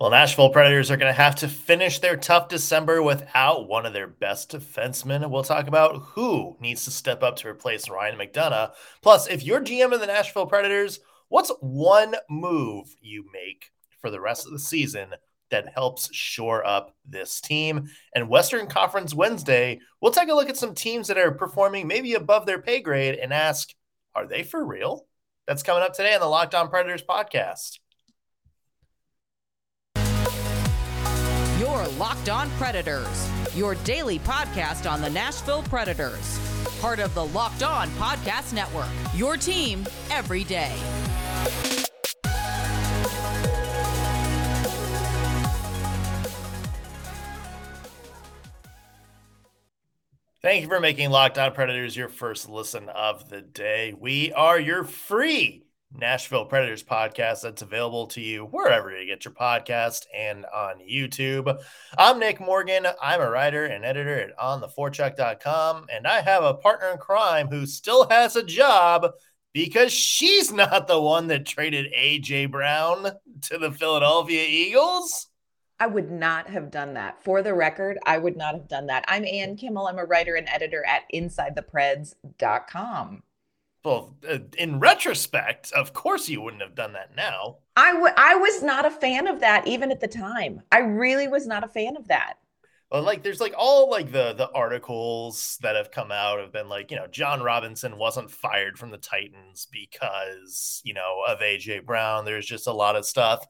Well, Nashville Predators are going to have to finish their tough December without one of their best defensemen. We'll talk about who needs to step up to replace Ryan McDonagh. Plus, if you're GM of the Nashville Predators, what's one move you make for the rest of the season that helps shore up this team? And Western Conference Wednesday, we'll take a look at some teams that are performing maybe above their pay grade and ask, are they for real? That's coming up today on the Locked On Predators podcast. Locked On Predators, your daily podcast on the Nashville Predators. Part of the Locked On Podcast Network, your team every day. Thank you for making Locked On Predators your first listen of the day. We are your free Nashville Predators podcast that's available to you wherever you get your podcast and on YouTube. I'm Nick Morgan. I'm a writer and editor at ontheforecheck.com, and I have a partner in crime who still has a job because she's not the one that traded AJ Brown to the Philadelphia Eagles. I would not have done that. For the record, I would not have done that. I'm Ann Kimmel. I'm a writer and editor at InsideThePreds.com. Well, uh, in retrospect, of course you wouldn't have done that now. I, w- I was not a fan of that even at the time. I really was not a fan of that. Well, like there's like all like the the articles that have come out have been like, you know, Jon Robinson wasn't fired from the Titans because, you know, of AJ Brown. There's just a lot of stuff.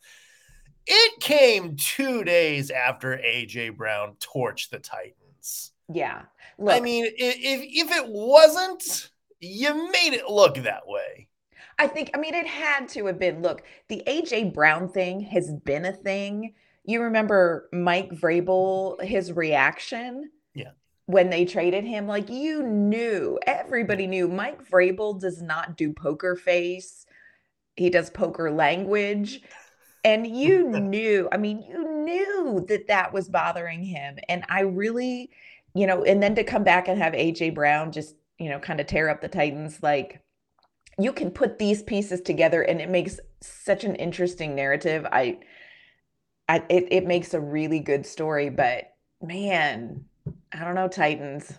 It came 2 days after AJ Brown torched the Titans. Yeah. Look, I mean, if if it wasn't you made it look that way. I think, I mean, it had to have been. Look, the AJ Brown thing has been a thing. You remember Mike Vrabel, his reaction? Yeah. When they traded him, like you knew, everybody knew Mike Vrabel does not do poker face. He does poker language. And you knew, I mean, you knew that that was bothering him. And I really, you know, and then to come back and have AJ Brown just you know, kind of tear up the Titans, like you can put these pieces together and it makes such an interesting narrative. I, I it, it makes a really good story, but man, I don't know, Titans.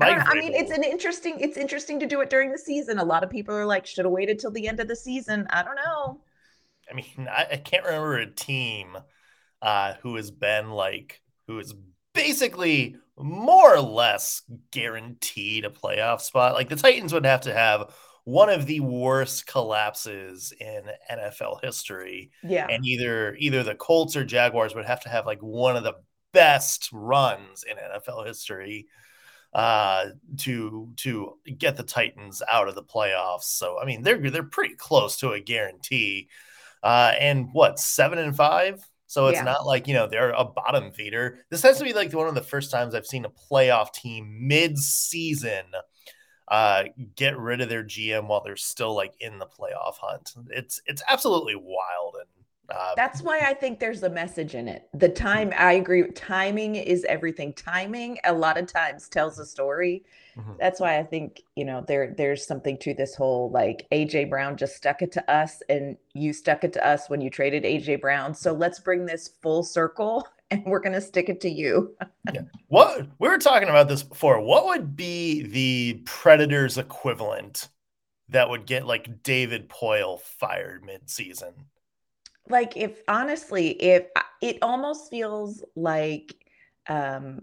I, I, mean, it's an interesting. It's interesting to do it during the season. A lot of people are like, should have waited till the end of the season. I don't know. I mean, I, I can't remember a team uh, who has been like who has basically more or less guaranteed a playoff spot. Like the Titans would have to have one of the worst collapses in NFL history. Yeah. And either either the Colts or Jaguars would have to have like one of the best runs in NFL history uh to to get the Titans out of the playoffs. So I mean they're they're pretty close to a guarantee. Uh and what, 7 and 5? So it's yeah. not like, you know, they're a bottom feeder. This has to be like one of the first times I've seen a playoff team mid season uh, get rid of their GM while they're still like in the playoff hunt. It's it's absolutely wild and uh, That's why I think there's a message in it. The time, I agree, timing is everything. Timing a lot of times tells a story. Mm-hmm. That's why I think, you know, there there's something to this whole like AJ Brown just stuck it to us and you stuck it to us when you traded AJ Brown. So let's bring this full circle and we're going to stick it to you. yeah. What we were talking about this before. What would be the Predators equivalent that would get like David Poile fired mid-season? like if honestly if it almost feels like um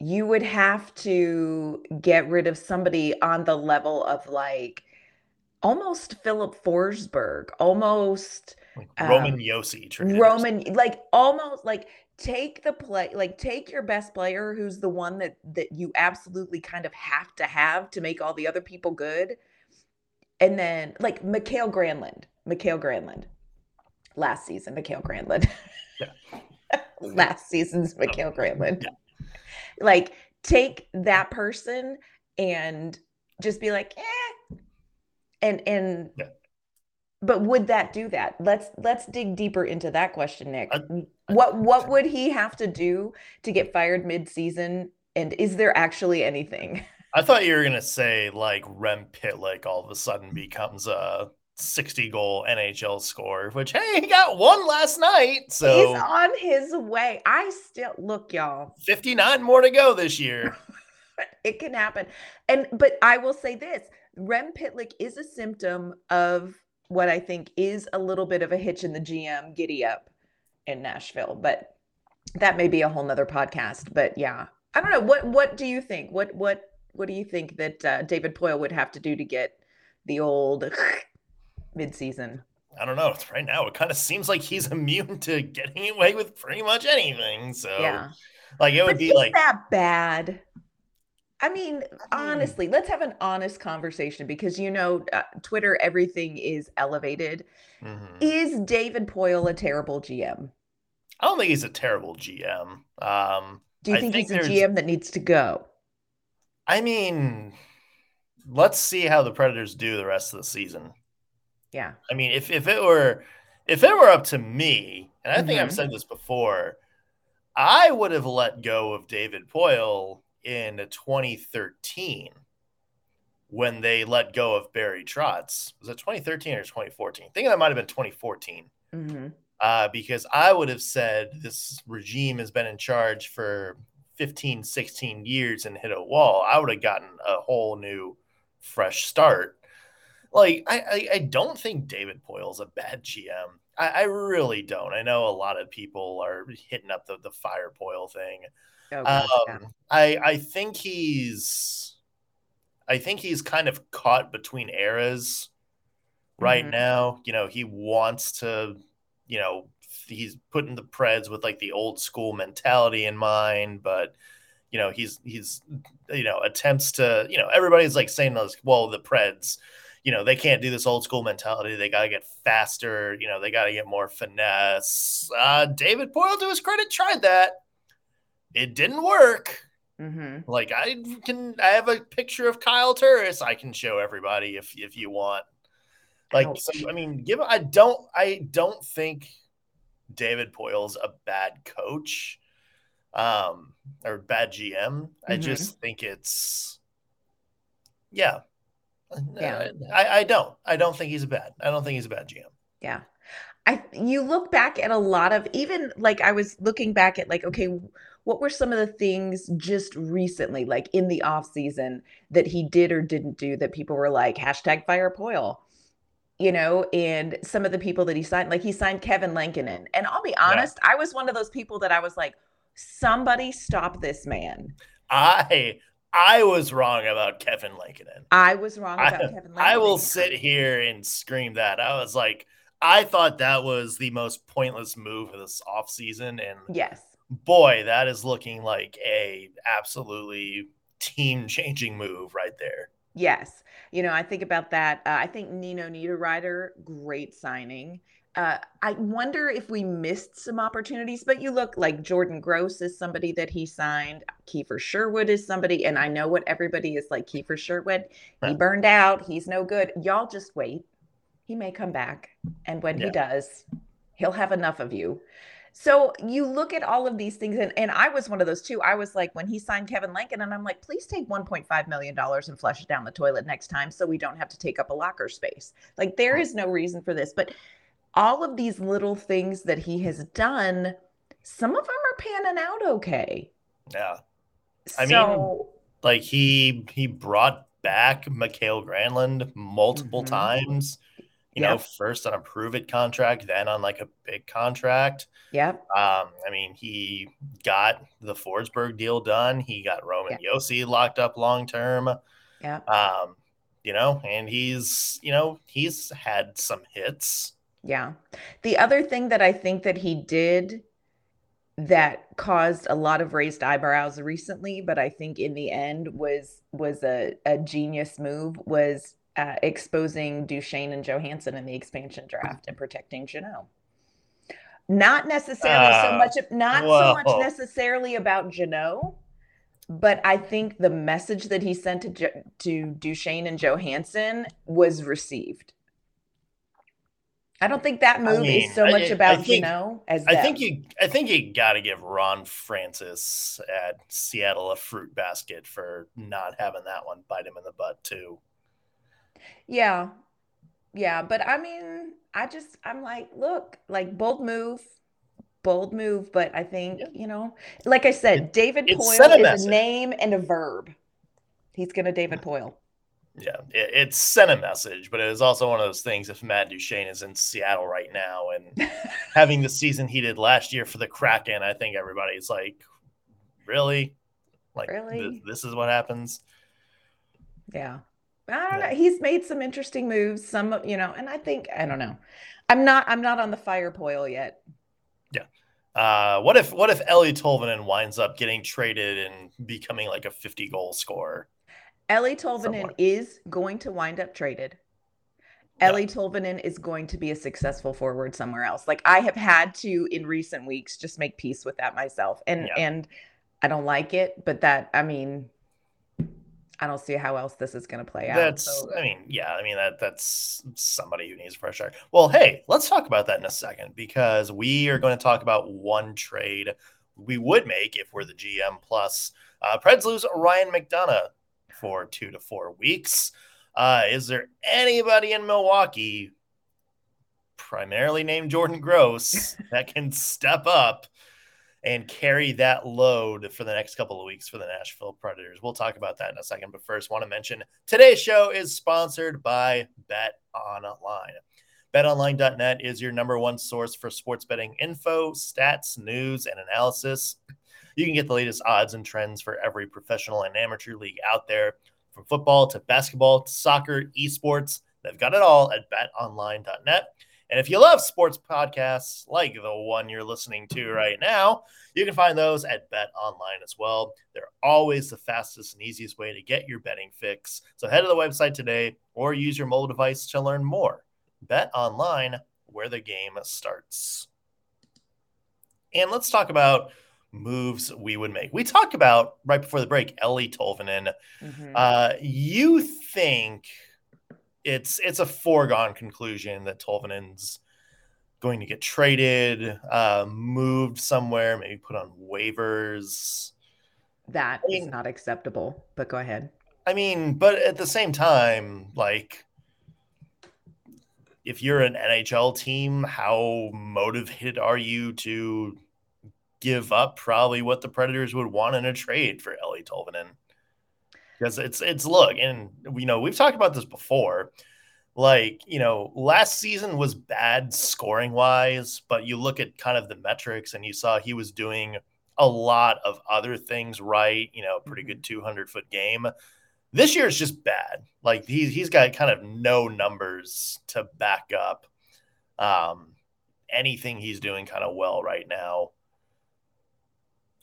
you would have to get rid of somebody on the level of like almost Filip Forsberg, almost like Roman um, Josi, Roman, like almost like take the play, like take your best player, who's the one that that you absolutely kind of have to have to make all the other people good, and then like Mikael Granlund, Mikael Granlund, last season, Mikael Granlund. Yeah. last season's Mikael Granlund. Yeah. Like take that person and just be like, eh. And and yeah. but would that do that? Let's let's dig deeper into that question, Nick. I, I, what what would he have to do to get fired mid-season? And is there actually anything? I thought you were gonna say like Rem Pitlick all of a sudden becomes a 60 goal NHL score, which hey, he got one last night. So he's on his way. I still look, y'all. 59 more to go this year. it can happen. And but I will say this Rem Pitlick is a symptom of what I think is a little bit of a hitch in the GM giddy up in Nashville. But that may be a whole nother podcast. But yeah. I don't know. What what do you think? What what what do you think that uh, David Poile would have to do to get the old midseason? I don't know. Right now, it kind of seems like he's immune to getting away with pretty much anything. So, yeah, like it would but be like that bad. I mean, honestly, let's have an honest conversation because you know, uh, Twitter, everything is elevated. Mhm. Is David Poile a terrible GM? I don't think he's a terrible GM. Um, Do you I think, think he's a GM that needs to go? I mean, let's see how the Predators do the rest of the season. Yeah. I mean, if if it were if it were up to me, and I think I've Mhm. said this before, I would have let go of David Poile in 2013 when they let go of Barry Trotz. Was it 2013 or 2014? I think that might have been 2014. hmm Uh, because I would have said this regime has been in charge for 15, 16 years and hit a wall. I would have gotten a whole new, fresh start. Like, I, I, I don't think David Poile's a bad GM. I, I really don't. I know a lot of people are hitting up the, the fire Poile thing. Oh, gosh, yeah. Um, I I think he's I think he's kind of caught between eras right Mhm. now. You know, he wants to, you know, he's putting the Preds with like the old school mentality in mind, but you know, he's he's you know, attempts to, you know, everybody's like saying those, well, the Preds, you know, they can't do this old school mentality. They got to get faster. You know, they got to get more finesse. Uh, David Poile, to his credit, tried that. It didn't work. Mhm. Like I can, I have a picture of Kyle Turris. I can show everybody if if you want. Like, Ouch. so, I mean, give. I don't. I don't think David Poile's a bad coach, um, or bad GM. I Mhm. just think it's, yeah. Yeah. I, I don't. I don't think he's a bad. I don't think he's a bad GM. Yeah. I you look back at a lot of even like I was looking back at like okay what were some of the things just recently like in the off season that he did or didn't do that people were like hashtag fire Poile you know and some of the people that he signed like he signed Kevin Lankinen and I'll be honest I was one of those people that I was like somebody stop this man I I was wrong about Kevin Lankinen. I was wrong I- about Kevin Lankinen I will sit here and scream that. I was like, I thought that was the most pointless move of this offseason. And yes boy, that is looking like a absolutely team changing move right there. Yes. You know, I think about that. Uh, I think Nino Niederreiter, great signing. Uh, I wonder if we missed some opportunities, but you look like Jordan Gross is somebody that he signed. Kiefer Sherwood is somebody, and I know what everybody is like. Kiefer Sherwood, he burned out. He's no good. Y'all just wait. He may come back. And when Yeah. he does, he'll have enough of you. So you look at all of these things, and, and I was one of those too. I was like, when he signed Kevin Lankin, and I'm like, please take $1.5 million and flush it down the toilet next time so we don't have to take up a locker space. Like, there is no reason for this. But all of these little things that he has done, some of them are panning out okay. Yeah. I mean, Like he he brought back Mikael Granlund multiple Mhm. times. You know, first on a prove it contract, then on like a big contract. yep. Um, I mean, he got the Forsberg deal done. He got Roman Josi locked up long term. Yeah. Um, you know, and he's you know he's had some hits. Yeah. The other thing that I think that he did that caused a lot of raised eyebrows recently, but I think in the end was was a, a genius move was uh, exposing Duchene and Johansen in the expansion draft and protecting Janot. Not necessarily so Ah, much not so much necessarily about Janot, but I think the message that he sent to to Duchene and Johansen was received. I don't think that move mean, is so much I about think- Janot as I them. think you I think you got to give Ron Francis at Seattle a fruit basket for not having that one bite him in the butt too. Yeah. yeah, but I mean, I just I'm like, look, like bold move, bold move, but I think yeah. you know, like I said, David it, Poile a is a name and a verb. He's gonna David Poile. Yeah, it, it, sent a message, but it is also one of those things. If Matt Duchene is in Seattle right now and having the season he did last year for the Kraken, I think everybody's like, really, like really? Th- this is what happens. Yeah, I don't yeah. know. He's made some interesting moves. Some, you know, and I think I don't know. I'm not. I'm not on the fire Poile yet. Yeah. Uh, what if what if Eeli Tolvanen winds up getting traded and becoming like a 50 goal scorer? Eeli Tolvanen is going to wind up traded. Yeah. Eeli Tolvanen is going to be a successful forward somewhere else. Like I have had to in recent weeks just make peace with that myself. And yeah. and I don't like it, but that I mean I don't see how else this is going to play out. That's, so. I mean, yeah, I mean that that's somebody who needs fresh air. Well, hey, let's talk about that in a second because we are going to talk about one trade we would make if we're the GM plus. Uh, Preds lose Ryan McDonagh for two to four weeks. Uh, is there anybody in Milwaukee, primarily named Jordan Gross, that can step up and carry that load for the next couple of weeks for the Nashville Predators? We'll talk about that in a second. But first, want to mention today's show is sponsored by Bet Online. BetOnline.net is your number one source for sports betting info, stats, news, and analysis. You can get the latest odds and trends for every professional and amateur league out there, from football to basketball to soccer, esports. They've got it all at betonline.net. And if you love sports podcasts like the one you're listening to right now, you can find those at Bet Online as well. They're always the fastest and easiest way to get your betting fix. So head to the website today or use your mobile device to learn more. Bet Online, where the game starts. And let's talk about moves we would make. We talked about right before the break, Eeli Tolvanen. Mm-hmm. Uh, you think it's it's a foregone conclusion that Tolvanen's going to get traded, uh, moved somewhere, maybe put on waivers. That I mean, is not acceptable. But go ahead. I mean, but at the same time, like if you're an NHL team, how motivated are you to give up probably what the Predators would want in a trade for Eeli Tolvanen. Because it's it's look, and you know, we've talked about this before. Like, you know, last season was bad scoring wise, but you look at kind of the metrics and you saw he was doing a lot of other things right, you know, pretty good mm-hmm. 200 foot game. This year is just bad. Like he, he's got kind of no numbers to back up um, anything he's doing kind of well right now.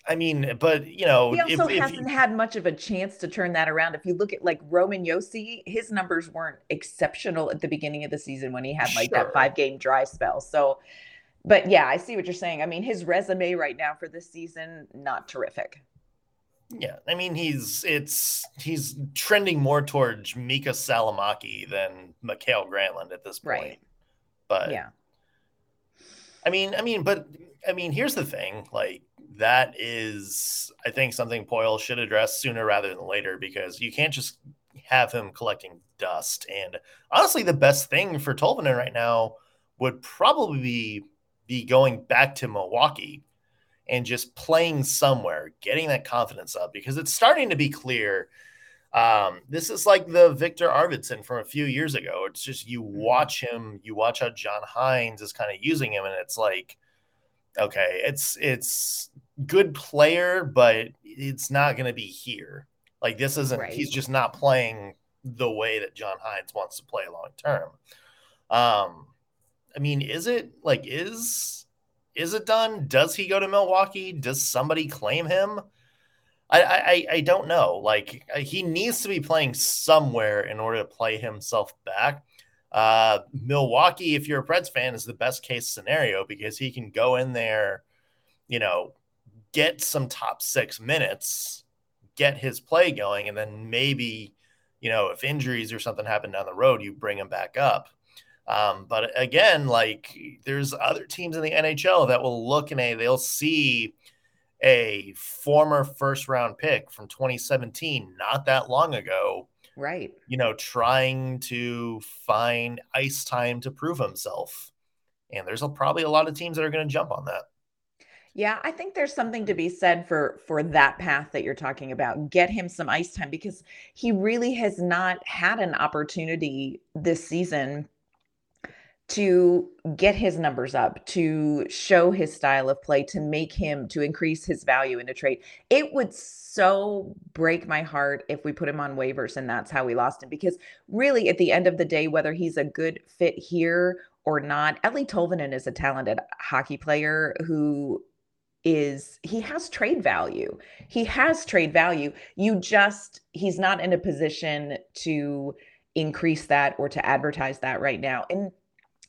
I mean, but you know, he also if, hasn't if had much of a chance to turn that around. If you look at like Roman Josi, his numbers weren't exceptional at the beginning of the season when he had like sure. that five game dry spell. So, but yeah, I see what you're saying. I mean, his resume right now for this season not terrific. Yeah, I mean he's it's he's trending more towards Miikka Salomaki than Mikael Granlund at this point. Right. But yeah, I mean, I mean, but I mean, here's the thing, like that is, I think, something Poile should address sooner rather than later because you can't just have him collecting dust. And honestly, the best thing for Tolvanen right now would probably be, be going back to Milwaukee and just playing somewhere, getting that confidence up because it's starting to be clear. Um, this is like the Viktor Arvidsson from a few years ago. It's just you mm-hmm. watch him, you watch how John Hynes is kind of using him, and it's like, okay, it's it's good player, but it's not going to be here. Like this isn't. Right. He's just not playing the way that John Hynes wants to play long term. Um, I mean, is it like is is it done? Does he go to Milwaukee? Does somebody claim him? I, I I don't know. Like he needs to be playing somewhere in order to play himself back. Uh, Milwaukee, if you're a Preds fan, is the best case scenario because he can go in there, you know, get some top six minutes, get his play going, and then maybe, you know, if injuries or something happen down the road, you bring him back up. Um, but again, like there's other teams in the NHL that will look and a they'll see a former first round pick from 2017, not that long ago, Right. You know, trying to find ice time to prove himself. And there's a, probably a lot of teams that are going to jump on that. Yeah, I think there's something to be said for for that path that you're talking about. Get him some ice time because he really has not had an opportunity this season to get his numbers up, to show his style of play, to make him to increase his value in a trade. It would so break my heart if we put him on waivers and that's how we lost him because really at the end of the day whether he's a good fit here or not, Eeli Tolvanen is a talented hockey player who is he has trade value. He has trade value. You just he's not in a position to increase that or to advertise that right now. And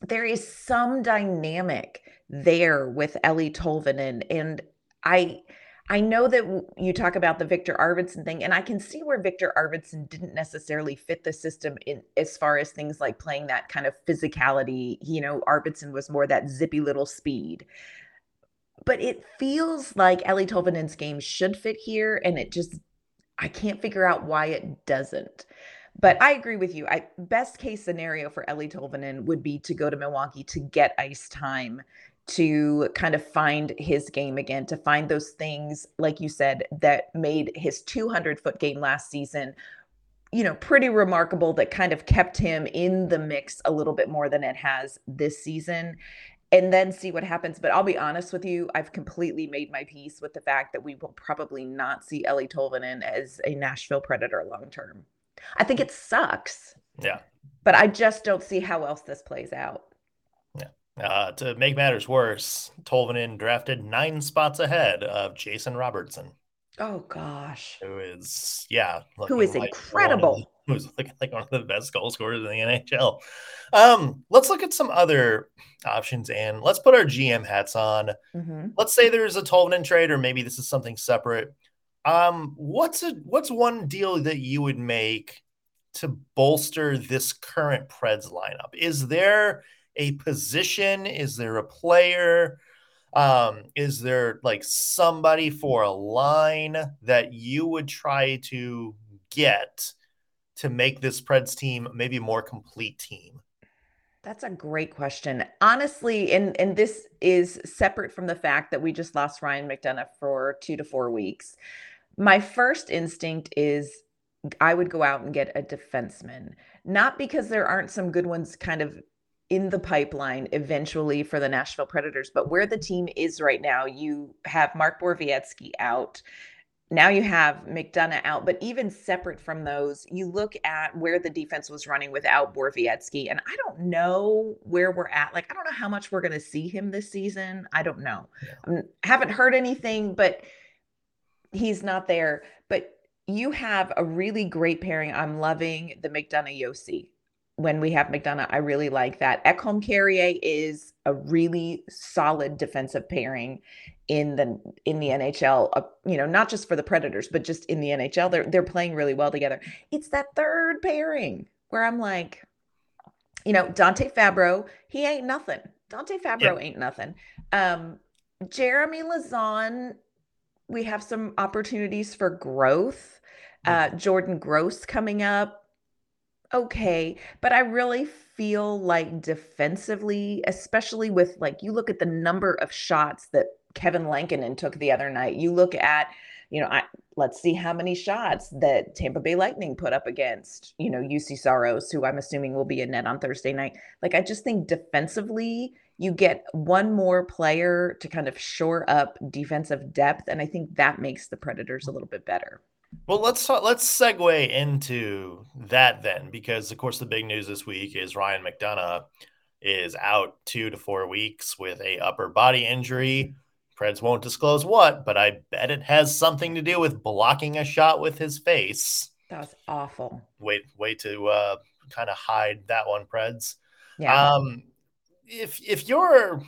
there is some dynamic there with Eeli Tolvanen and I I know that you talk about the Viktor Arvidsson thing, and I can see where Viktor Arvidsson didn't necessarily fit the system in as far as things like playing that kind of physicality. You know, Arvidsson was more that zippy little speed but it feels like Eeli Tolvanen's game should fit here, and it just I can't figure out why it doesn't. But I agree with you. I best case scenario for Eeli Tolvanen would be to go to Milwaukee to get ice time, to kind of find his game again, to find those things, like you said, that made his 200 foot game last season, you know, pretty remarkable that kind of kept him in the mix a little bit more than it has this season and then see what happens. But I'll be honest with you, I've completely made my peace with the fact that we will probably not see Eeli Tolvanen as a Nashville Predator long term. I think it sucks. Yeah. But I just don't see how else this plays out. Yeah. Uh, to make matters worse, Tolvanen drafted nine spots ahead of Jason Robertson. Oh gosh. Who is yeah, who is incredible. Who's like, like one of the best goal scorers in the NHL. Um, let's look at some other options and let's put our GM hats on. Mm-hmm. Let's say there's a Tolvanen trade, or maybe this is something separate. Um, what's a what's one deal that you would make to bolster this current Preds lineup? Is there a position? Is there a player? Um, is there like somebody for a line that you would try to get to make this Preds team maybe a more complete team? That's a great question. Honestly, and and this is separate from the fact that we just lost Ryan McDonagh for 2 to 4 weeks. My first instinct is I would go out and get a defenseman. Not because there aren't some good ones kind of in the pipeline eventually for the Nashville Predators. But where the team is right now, you have Mark Borowiecki out. Now you have McDonagh out, but even separate from those, you look at where the defense was running without Borowiecki, and I don't know where we're at. Like, I don't know how much we're going to see him this season. I don't know. Yeah. I haven't heard anything, but he's not there. But you have a really great pairing. I'm loving the McDonagh Josi when we have McDonagh, I really like that. Ekholm Carrier is a really solid defensive pairing in the in the NHL. Uh, you know, not just for the Predators, but just in the NHL. They're they're playing really well together. It's that third pairing where I'm like, you know, Dante Fabbro, he ain't nothing. Dante Fabbro ain't nothing. Um, Jeremy Lauzon, we have some opportunities for growth. Uh, Jordan Gross coming up okay. But I really feel like defensively, especially with like you look at the number of shots that Kevin Lankinen took the other night. You look at, you know, I let's see how many shots that Tampa Bay Lightning put up against, you know, Juuse Saros, who I'm assuming will be in net on Thursday night. Like I just think defensively, you get one more player to kind of shore up defensive depth. And I think that makes the Predators a little bit better. Well, let's talk, let's segue into that then, because of course the big news this week is Ryan McDonagh is out two to four weeks with a upper body injury. Preds won't disclose what, but I bet it has something to do with blocking a shot with his face. That was awful. Wait, way to uh, kind of hide that one, Preds. Yeah. Um, if if you're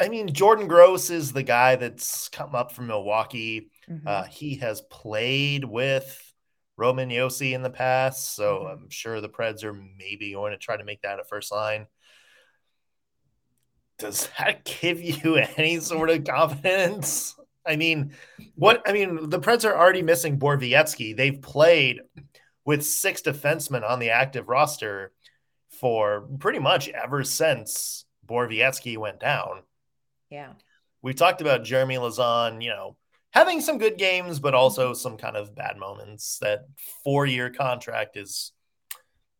I mean, Jordan Gross is the guy that's come up from Milwaukee. Mm-hmm. Uh, he has played with Roman Josi in the past, so mm-hmm. I'm sure the Preds are maybe going to try to make that a first line. Does that give you any sort of confidence? I mean, what I mean, the Preds are already missing Borowiecki. They've played with six defensemen on the active roster for pretty much ever since Borowiecki went down. Yeah. We've talked about Jeremy Lauzon, you know, having some good games, but also some kind of bad moments. That four year contract is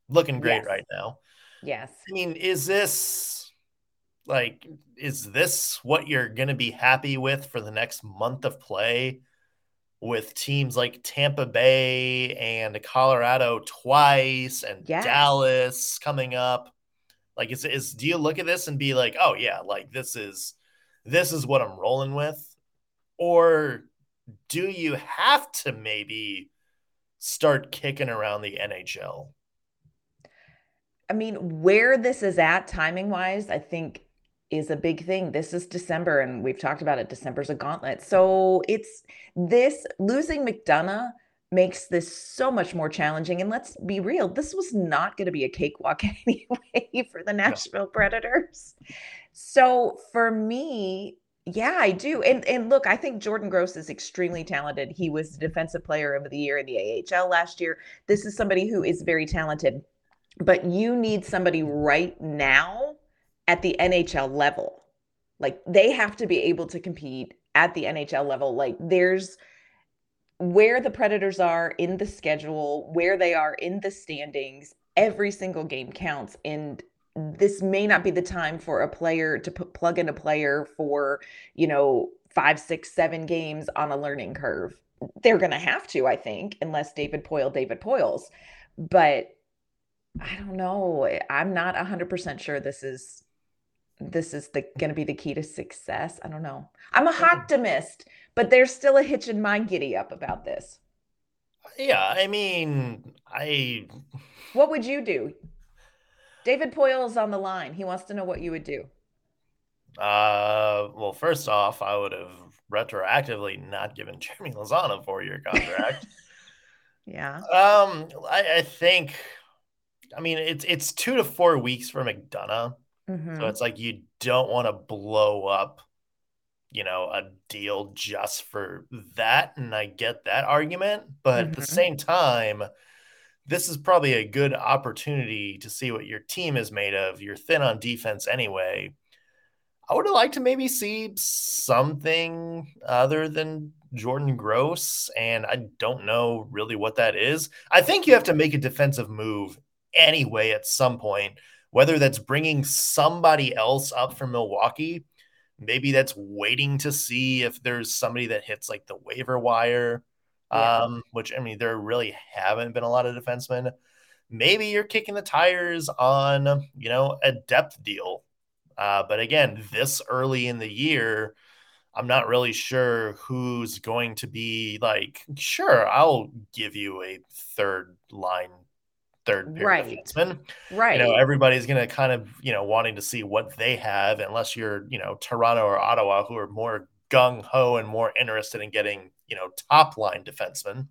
looking great yes. right now. Yes. I mean, is this like, is this what you're going to be happy with for the next month of play with teams like Tampa Bay and Colorado twice and yes. Dallas coming up? Like, is, is, do you look at this and be like, oh, yeah, like this is, this is what I'm rolling with? Or do you have to maybe start kicking around the NHL? I mean, where this is at timing wise, I think is a big thing. This is December, and we've talked about it. December's a gauntlet. So it's this losing McDonagh makes this so much more challenging. And let's be real, this was not going to be a cakewalk anyway for the Nashville Predators. So for me, yeah, I do. And and look, I think Jordan Gross is extremely talented. He was defensive player of the year in the AHL last year. This is somebody who is very talented. But you need somebody right now at the NHL level. Like they have to be able to compete at the NHL level. Like there's where the Predators are in the schedule, where they are in the standings, every single game counts. And this may not be the time for a player to put, plug in a player for, you know, five, six, seven games on a learning curve. They're going to have to, I think, unless David Poile David Poiles But I don't know. I'm not 100% sure this is this is the going to be the key to success. I don't know. I'm a optimist, but there's still a hitch in my giddy up about this. Yeah, I mean, I What would you do? David Poile is on the line. He wants to know what you would do. Uh, well, first off, I would have retroactively not given Jeremy Lauzon a four-year contract. yeah. Um, I, I, think, I mean, it's it's two to four weeks for McDonagh, mm-hmm. so it's like you don't want to blow up, you know, a deal just for that, and I get that argument, but mm-hmm. at the mm-hmm. same time this is probably a good opportunity to see what your team is made of. You're thin on defense anyway. I would have liked to maybe see something other than Jordan Gross, and I don't know really what that is. I think you have to make a defensive move anyway at some point, whether that's bringing somebody else up from Milwaukee. Maybe that's waiting to see if there's somebody that hits like the waiver wire yeah. um, which I mean, there really haven't been a lot of defensemen. Maybe you're kicking the tires on, you know, a depth deal. Uh, but again, this early in the year, I'm not really sure who's going to be like, sure, I'll give you a third line, third pair right. defenseman. Right. You know, everybody's going to kind of, you know, wanting to see what they have, unless you're, you know, Toronto or Ottawa, who are more gung ho and more interested in getting, you know, top line defensemen.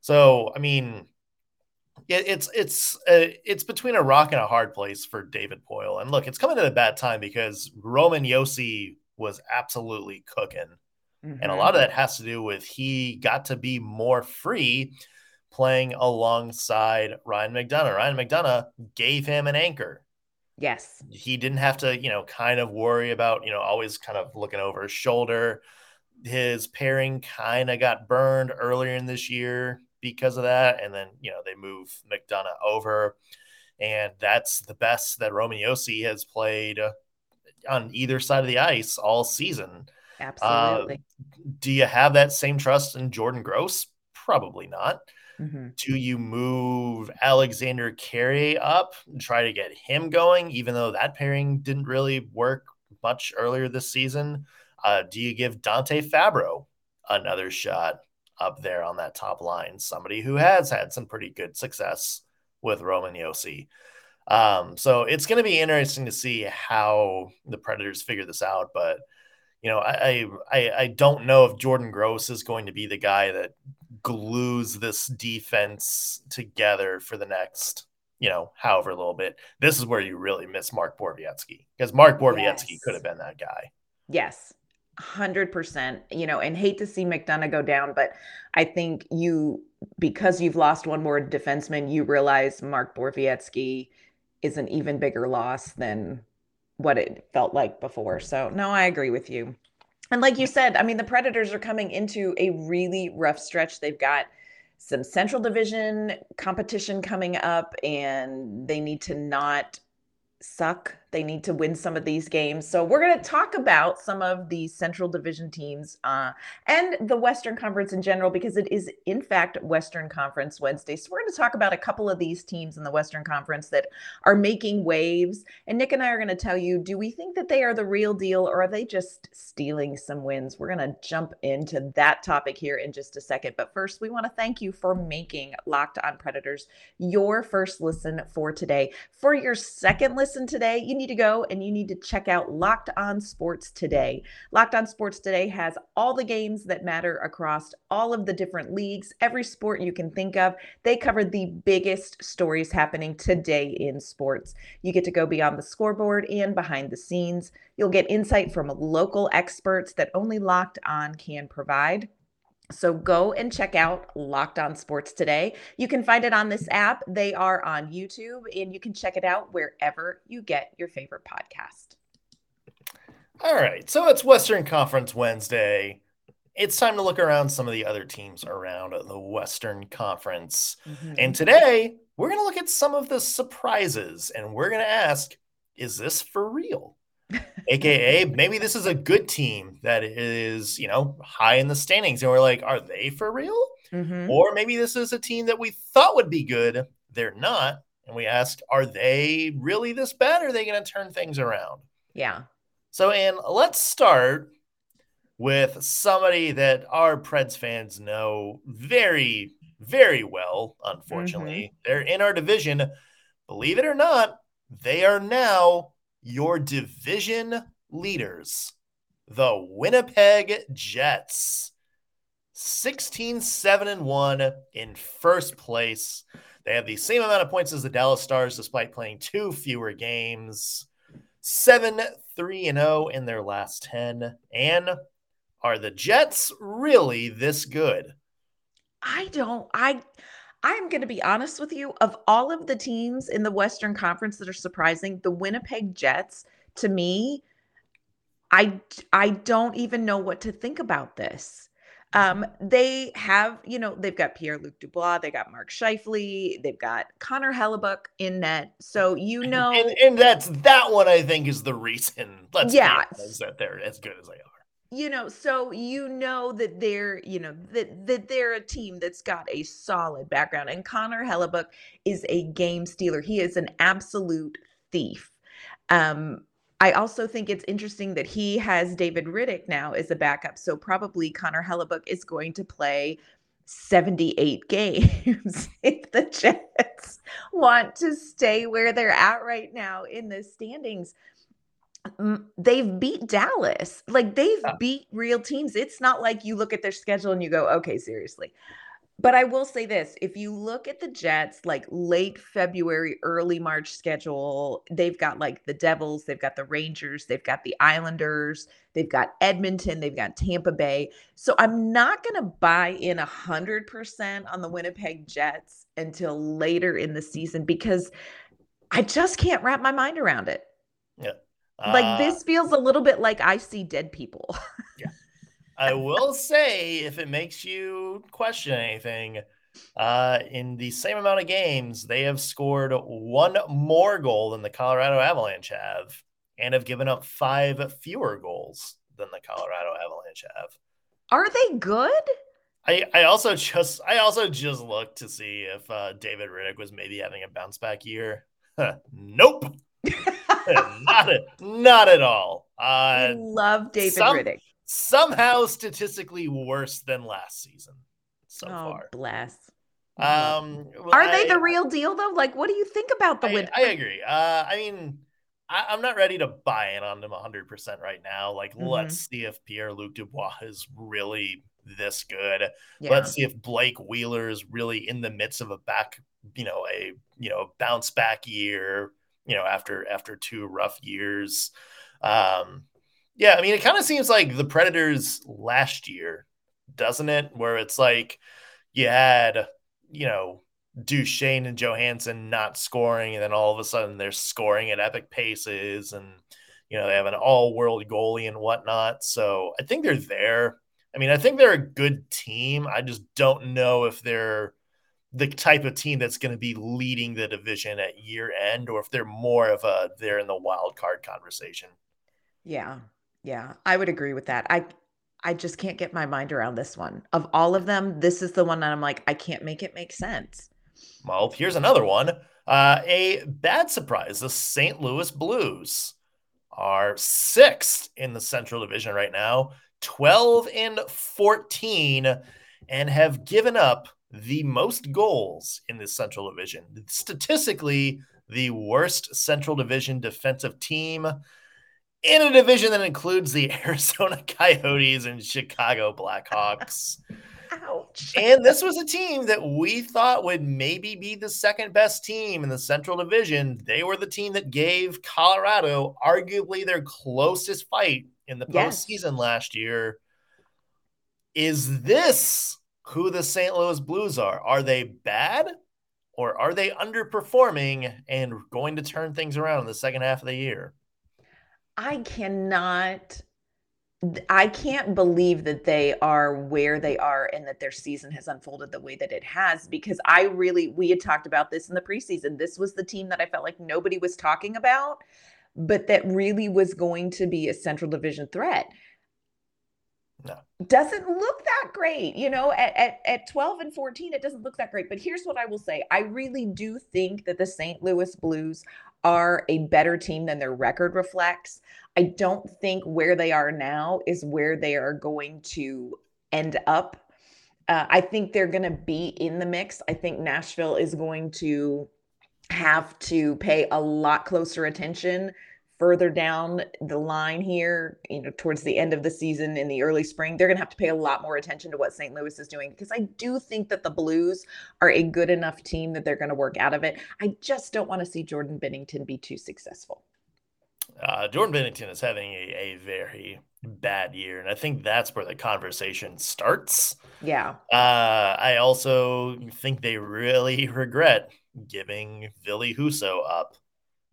So, I mean, it, it's it's uh, it's between a rock and a hard place for David Poile. And look, it's coming at a bad time because Roman Josi was absolutely cooking. Mm-hmm. And a mm-hmm. lot of that has to do with he got to be more free playing alongside Ryan McDonagh. Ryan McDonagh gave him an anchor. Yes. He didn't have to, you know, kind of worry about, you know, always kind of looking over his shoulder. His pairing kind of got burned earlier in this year because of that. And then, you know, they move McDonagh over. And that's the best that Roman Josi has played on either side of the ice all season. Absolutely. Uh, do you have that same trust in Jordan Gross? Probably not. Mm-hmm. Do you move Alexander Carrier up and try to get him going, even though that pairing didn't really work much earlier this season? Uh, do you give Dante Fabbro another shot up there on that top line? Somebody who has had some pretty good success with Roman Josi. Um, so it's going to be interesting to see how the Predators figure this out. But you know, I, I I don't know if Jordan Gross is going to be the guy that glues this defense together for the next, you know, however little bit. This is where you really miss Mark Borowiecki because Mark Borowiecki yes. could have been that guy. Yes. 100%. You know, and hate to see McDonagh go down, but I think you, because you've lost one more defenseman, you realize Mark Borowiecki is an even bigger loss than what it felt like before. So, no, I agree with you. And like you said, I mean, the Predators are coming into a really rough stretch. They've got some Central Division competition coming up, and they need to not suck. They need to win some of these games. So we're going to talk about some of the Central Division teams uh, and the Western Conference in general because it is, in fact, Western Conference Wednesday. So we're going to talk about a couple of these teams in the Western Conference that are making waves. And Nick and I are going to tell you do we think that they are the real deal or are they just stealing some wins? We're going to jump into that topic here in just a second. But first, we want to thank you for making Locked on Predators your first listen for today. For your second listen today, you need need to go and you need to check out Locked On Sports Today. Locked On Sports Today has all the games that matter across all of the different leagues, every sport you can think of. They cover the biggest stories happening today in sports. You get to go beyond the scoreboard and behind the scenes. You'll get insight from local experts that only Locked On can provide. So go and check out Locked On Sports today. You can find it on this app. They are on YouTube, and you can check it out wherever you get your favorite podcast. All right. So it's Western Conference Wednesday. It's time to look around some of the other teams around the Western Conference. Mm-hmm. And today, we're going to look at some of the surprises and we're going to ask is this for real? AKA, maybe this is a good team that is, you know, high in the standings. And we're like, are they for real? Mm-hmm. Or maybe this is a team that we thought would be good. They're not. And we ask, are they really this bad? Or are they going to turn things around? Yeah. So, and let's start with somebody that our Preds fans know very, very well, unfortunately. Mm-hmm. They're in our division. Believe it or not, they are now your division leaders, the Winnipeg Jets. 16 7 and 1 in first place. They have the same amount of points as the Dallas Stars despite playing two fewer games. 7 3 and 0 in their last 10. And are the Jets really this good? I don't I I'm going to be honest with you. Of all of the teams in the Western Conference that are surprising, the Winnipeg Jets, to me, I I don't even know what to think about this. Um, they have, you know, they've got Pierre Luc Dubois, they got Mark Scheifele, they've got Connor Hellebuyck in net. So you know, and, and that's that one. I think is the reason. Let's yeah, that they're as good as they are you know so you know that they're you know that that they're a team that's got a solid background and connor Hellebuyck is a game stealer he is an absolute thief um I also think it's interesting that he has David Rittich now as a backup. So probably Connor Hellebuyck is going to play 78 games if the Jets want to stay where they're at right now in the standings they've beat Dallas. Like they've yeah. beat real teams. It's not like you look at their schedule and you go, okay, seriously. But I will say this if you look at the Jets, like late February, early March schedule, they've got like the Devils, they've got the Rangers, they've got the Islanders, they've got Edmonton, they've got Tampa Bay. So I'm not going to buy in 100% on the Winnipeg Jets until later in the season because I just can't wrap my mind around it. Yeah. Like uh, this feels a little bit like I see dead people. yeah. I will say, if it makes you question anything, uh, in the same amount of games, they have scored one more goal than the Colorado Avalanche have, and have given up five fewer goals than the Colorado Avalanche have. Are they good? I, I also just I also just looked to see if uh, David Rittich was maybe having a bounce back year. nope. not, a, not at all. Uh, I love David some, Rittich. Somehow statistically worse than last season so oh, far. Bless. Um, Are I, they the real deal though? Like, what do you think about the win? I, agree. Uh, I mean, I, am not ready to buy in on them 100% right now. Like, mm-hmm. let's see if Pierre Luc Dubois is really this good. Yeah. Let's see if Blake Wheeler is really in the midst of a back, you know, a you know bounce back year you know, after after two rough years. Um, Yeah, I mean, it kind of seems like the Predators last year, doesn't it? Where it's like you had, you know, Duchene and Johansen not scoring, and then all of a sudden they're scoring at epic paces, and you know they have an all-world goalie and whatnot. So I think they're there. I mean, I think they're a good team. I just don't know if they're the type of team that's going to be leading the division at year end, or if they're more of a they're in the wild card conversation. Yeah, yeah, I would agree with that. I I just can't get my mind around this one. Of all of them, this is the one that I'm like, I can't make it make sense. Well, here's another one. Uh, a bad surprise. The St. Louis Blues are sixth in the Central Division right now, 12 and 14, and have given up the most goals in the Central Division. Statistically, the worst Central Division defensive team in a division that includes the Arizona Coyotes and Chicago Blackhawks. Ouch. And this was a team that we thought would maybe be the second best team in the Central Division. They were the team that gave Colorado arguably their closest fight in the yes. postseason last year. Is this who the St. Louis Blues are? Are they bad or are they underperforming and going to turn things around in the second half of the year? I cannot I can't believe that they are where they are and that their season has unfolded the way that it has because I really we had talked about this in the preseason. This was the team that I felt like nobody was talking about, but that really was going to be a central division threat. No. Doesn't look that great. You know, at, at, at 12 and 14, it doesn't look that great. But here's what I will say I really do think that the St. Louis Blues are a better team than their record reflects. I don't think where they are now is where they are going to end up. Uh, I think they're going to be in the mix. I think Nashville is going to have to pay a lot closer attention further down the line here, you know, towards the end of the season in the early spring, they're going to have to pay a lot more attention to what St. Louis is doing because I do think that the Blues are a good enough team that they're going to work out of it. I just don't want to see Jordan Binnington be too successful. Uh, Jordan Binnington is having a, a, very bad year, and I think that's where the conversation starts. Yeah. Uh, I also think they really regret giving Ville Husso up.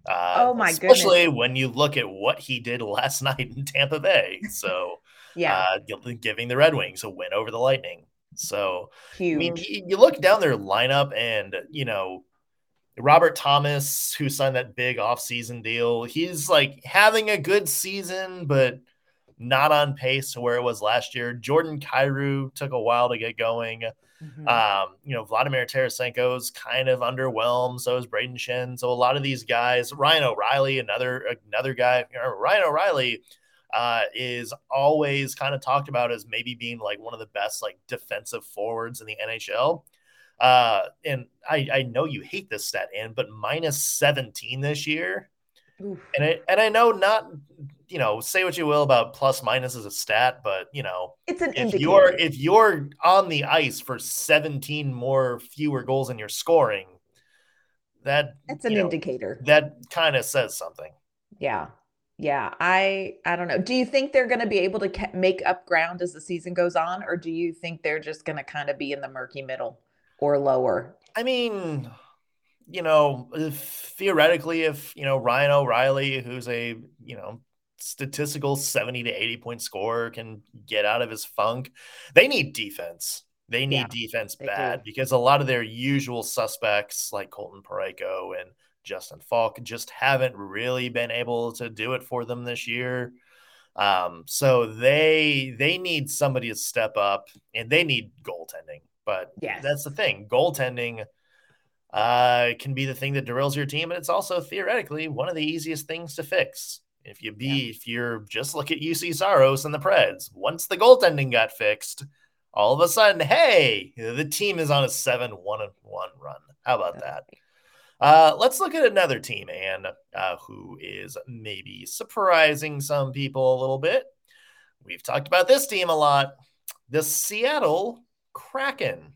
Uh, oh my especially goodness! Especially when you look at what he did last night in Tampa Bay. So, yeah, uh, giving the Red Wings a win over the Lightning. So, Huge. I mean, you look down their lineup, and you know, Robert Thomas, who signed that big offseason deal, he's like having a good season, but not on pace to where it was last year. Jordan Kyrou took a while to get going. Mm-hmm. Um, you know, Vladimir Tarasenko's kind of underwhelmed. So is Brayden Schenn. So a lot of these guys, Ryan O'Reilly, another another guy. You know, Ryan O'Reilly uh, is always kind of talked about as maybe being like one of the best like defensive forwards in the NHL. Uh, and I, I know you hate this stat, Ann, but minus 17 this year. Oof. And I and I know not you know, say what you will about plus minus as a stat, but you know, it's an if indicator. you're if you're on the ice for 17 more fewer goals than you're scoring, that that's an know, indicator. That kind of says something. Yeah. Yeah, I I don't know. Do you think they're going to be able to make up ground as the season goes on or do you think they're just going to kind of be in the murky middle or lower? I mean, you know, theoretically if, you know, Ryan O'Reilly who's a, you know, statistical 70 to 80 point scorer can get out of his funk. They need defense. They need yeah, defense bad do. because a lot of their usual suspects like Colton Parayko and Justin Faulk just haven't really been able to do it for them this year. Um, so they they need somebody to step up and they need goaltending. But yes. that's the thing. Goaltending uh, can be the thing that derails your team, and it's also theoretically one of the easiest things to fix. If you be, yeah. if you're just look at Juuse Saros and the Preds, once the goaltending got fixed, all of a sudden, hey, the team is on a seven one and one run. How about that? Uh, let's look at another team, and uh, who is maybe surprising some people a little bit. We've talked about this team a lot. The Seattle Kraken.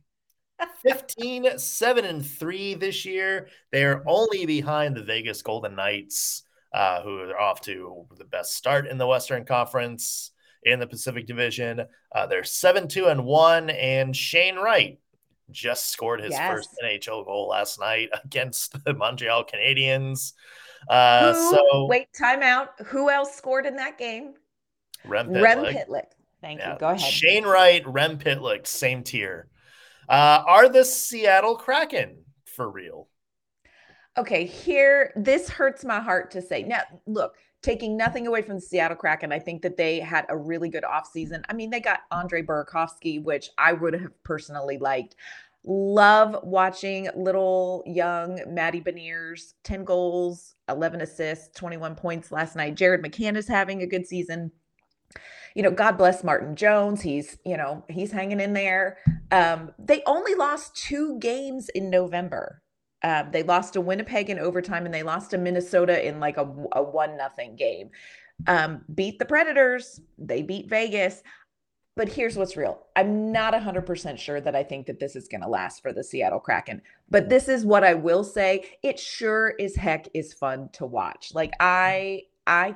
15 7 and 3 this year. They're only behind the Vegas Golden Knights uh, who are off to the best start in the Western Conference in the Pacific Division. Uh, they're 7 2 and 1, and Shane Wright just scored his yes. first NHL goal last night against the Montreal Canadiens. Uh, Who, so wait, timeout. Who else scored in that game? Rem Pitlick. Rem Pitlick. Thank yeah. you. Go ahead. Shane Wright, Rem Pitlick, same tier. Uh, are the Seattle Kraken for real? Okay, here, this hurts my heart to say. Now, look, taking nothing away from the Seattle Kraken, I think that they had a really good offseason. I mean, they got Andre Burakovsky, which I would have personally liked. Love watching little young Matty Beniers, 10 goals, 11 assists, 21 points last night. Jared McCann is having a good season. You know, God bless Martin Jones. He's, you know, he's hanging in there. Um, they only lost two games in November. Um, they lost to Winnipeg in overtime and they lost to Minnesota in like a, a one nothing game. Um, beat the Predators. They beat Vegas. But here's what's real. I'm not 100% sure that I think that this is going to last for the Seattle Kraken. But this is what I will say. It sure as heck is fun to watch. Like I I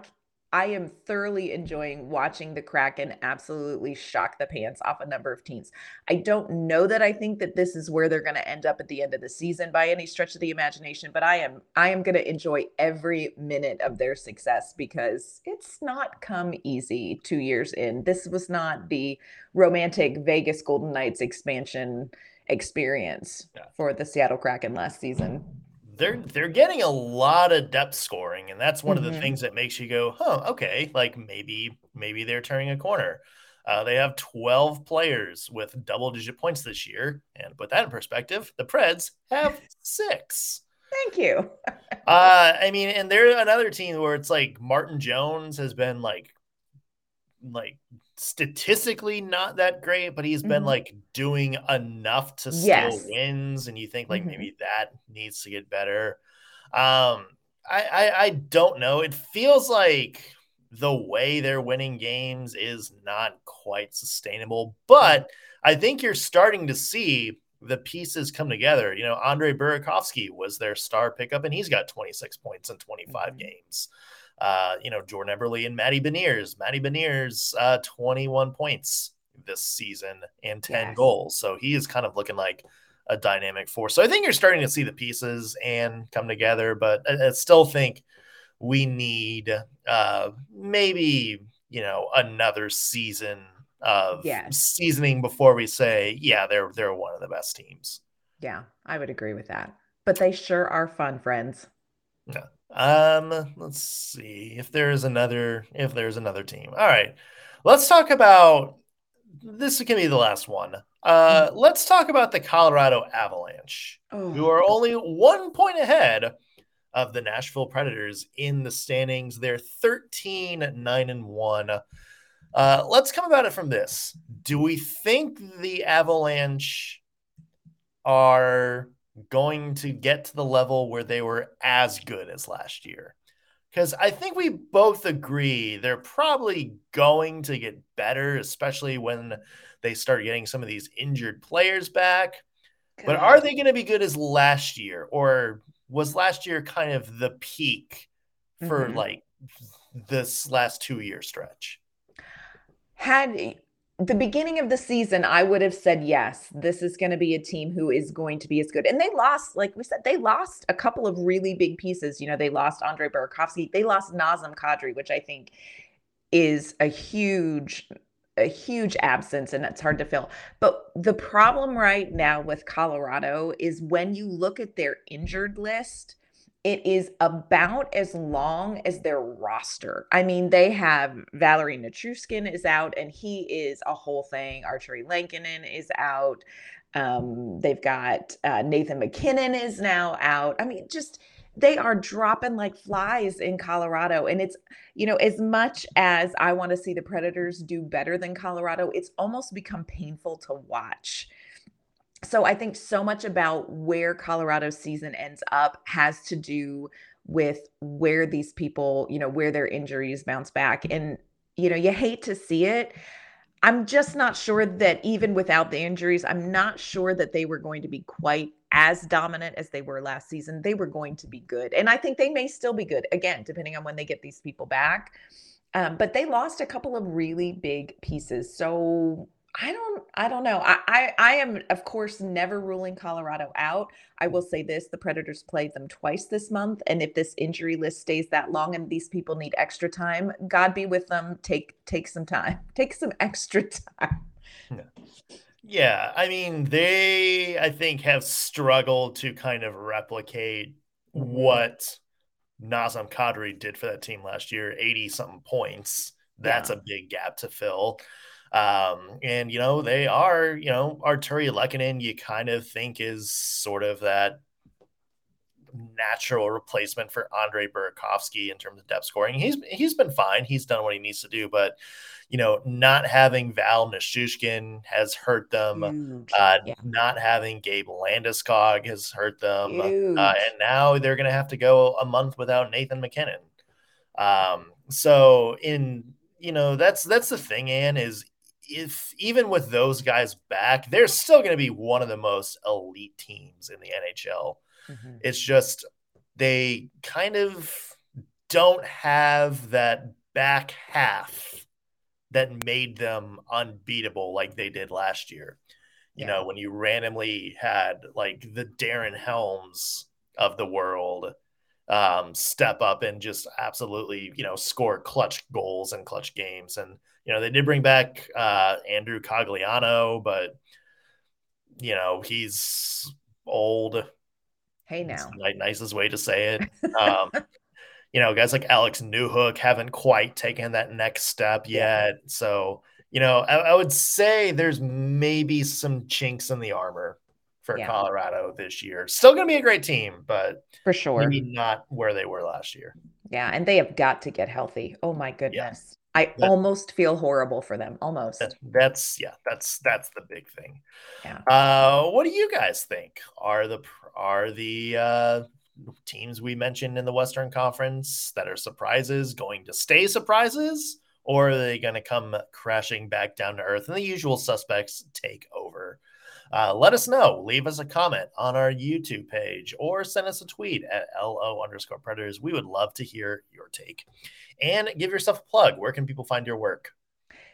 I am thoroughly enjoying watching the Kraken absolutely shock the pants off a number of teams. I don't know that I think that this is where they're going to end up at the end of the season by any stretch of the imagination, but I am I am going to enjoy every minute of their success because it's not come easy 2 years in. This was not the romantic Vegas Golden Knights expansion experience yeah. for the Seattle Kraken last season they're they're getting a lot of depth scoring, and that's one mm-hmm. of the mm-hmm. things that makes you go, "Huh, okay, like maybe maybe they're turning a corner." Uh, they have 12 players with double digit points this year, and put that in perspective, the Preds have six. Thank you. uh, I mean, and they're another team where it's like Martin Jones has been like like statistically not that great, but he's been mm-hmm. like doing enough to yes. still wins, and you think like mm-hmm. maybe that needs to get better. Um, I, I I don't know. It feels like the way they're winning games is not quite sustainable, but I think you're starting to see the pieces come together. You know, Andre Burakovsky was their star pickup, and he's got 26 points in 25 mm-hmm. games. Uh, you know, Jordan Eberle and Matty Beniers. Matty Beniers, uh, 21 points this season and 10 yes. goals. So he is kind of looking like a dynamic force. So I think you're starting to see the pieces and come together, but I, I still think we need uh, maybe, you know, another season of yes. seasoning before we say, yeah, they're they're one of the best teams. Yeah, I would agree with that. But they sure are fun friends. Yeah. Um, let's see if there's another if there's another team. All right. Let's talk about this can be the last one. Uh mm-hmm. let's talk about the Colorado Avalanche, oh. who are only one point ahead of the Nashville Predators in the standings. They're 13, 9, and 1. Uh, let's come about it from this. Do we think the Avalanche are going to get to the level where they were as good as last year? Because I think we both agree they're probably going to get better, especially when they start getting some of these injured players back. God. But are they going to be good as last year? Or was last year kind of the peak for mm-hmm. like this last two year stretch? Had the beginning of the season, I would have said, yes, this is going to be a team who is going to be as good. And they lost, like we said, they lost a couple of really big pieces. You know, they lost Andre Burakovsky, they lost Nazem Kadri, which I think is a huge, a huge absence and it's hard to fill. But the problem right now with Colorado is when you look at their injured list, it is about as long as their roster. I mean, they have Valeri Nichushkin is out, and he is a whole thing. Artturi Lehkonen is out. Um, they've got uh, Nathan MacKinnon is now out. I mean, just they are dropping like flies in Colorado. And it's, you know, as much as I want to see the Predators do better than Colorado, it's almost become painful to watch so I think so much about where Colorado's season ends up has to do with where these people, you know, where their injuries bounce back. And, you know, you hate to see it. I'm just not sure that even without the injuries, I'm not sure that they were going to be quite as dominant as they were last season, they were going to be good. And I think they may still be good, again, depending on when they get these people back. Um, but they lost a couple of really big pieces. So I don't I don't know. I, I, I am of course never ruling Colorado out. I will say this, the Predators played them twice this month and if this injury list stays that long and these people need extra time, God be with them. Take take some time. Take some extra time. Yeah. I mean, they I think have struggled to kind of replicate mm-hmm. what Nazem Kadri did for that team last year, 80 something points. That's yeah. a big gap to fill. Um, and you know, they are, you know, Artturi Lehkonen, you kind of think is sort of that natural replacement for Andre Burakovsky in terms of depth scoring. He's he's been fine. He's done what he needs to do, but you know, not having Val Nichushkin has hurt them. Uh, yeah. Not having Gabe Landeskog has hurt them, uh, and now they're going to have to go a month without Nathan MacKinnon. Um, so in you know that's that's the thing, Anne is if even with those guys back, they're still going to be one of the most elite teams in the NHL. Mm-hmm. It's just they kind of don't have that back half that made them unbeatable like they did last year. You yeah. know, when you randomly had like the Darren Helms of the world um, step up and just absolutely, you know, score clutch goals and clutch games. And, you know, they did bring back uh, Andrew Cogliano, but, you know, he's old. Hey, now. Nicest way to say it. Um, you know, guys like Alex Newhook haven't quite taken that next step yet. So, you know, I, I would say there's maybe some chinks in the armor for yeah. Colorado this year. Still going to be a great team, but for sure, maybe not where they were last year. Yeah, and they have got to get healthy. Oh my goodness. Yeah. I that, almost feel horrible for them. Almost. That's, that's yeah. That's that's the big thing. Yeah. Uh, what do you guys think are the are the uh, teams we mentioned in the Western Conference that are surprises going to stay surprises, or are they going to come crashing back down to earth and the usual suspects take over? Uh, let us know. Leave us a comment on our YouTube page or send us a tweet at LO underscore predators. We would love to hear your take. And give yourself a plug. Where can people find your work?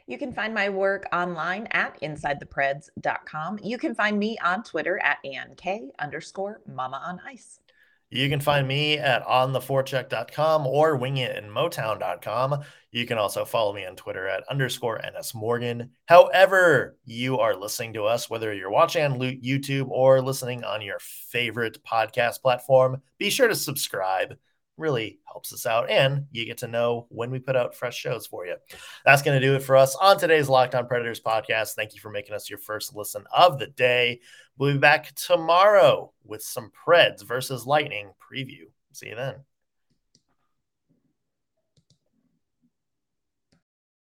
You can find my work online at insidethepreds.com. You can find me on Twitter at ANK underscore mama on ice. You can find me at ontheforecheck.com or wingitandmotown.com. You can also follow me on Twitter at underscore nsmorgan. However, you are listening to us, whether you're watching on YouTube or listening on your favorite podcast platform, be sure to subscribe really helps us out and you get to know when we put out fresh shows for you. That's going to do it for us on today's Locked On Predators podcast. Thank you for making us your first listen of the day. We'll be back tomorrow with some Preds versus Lightning preview. See you then.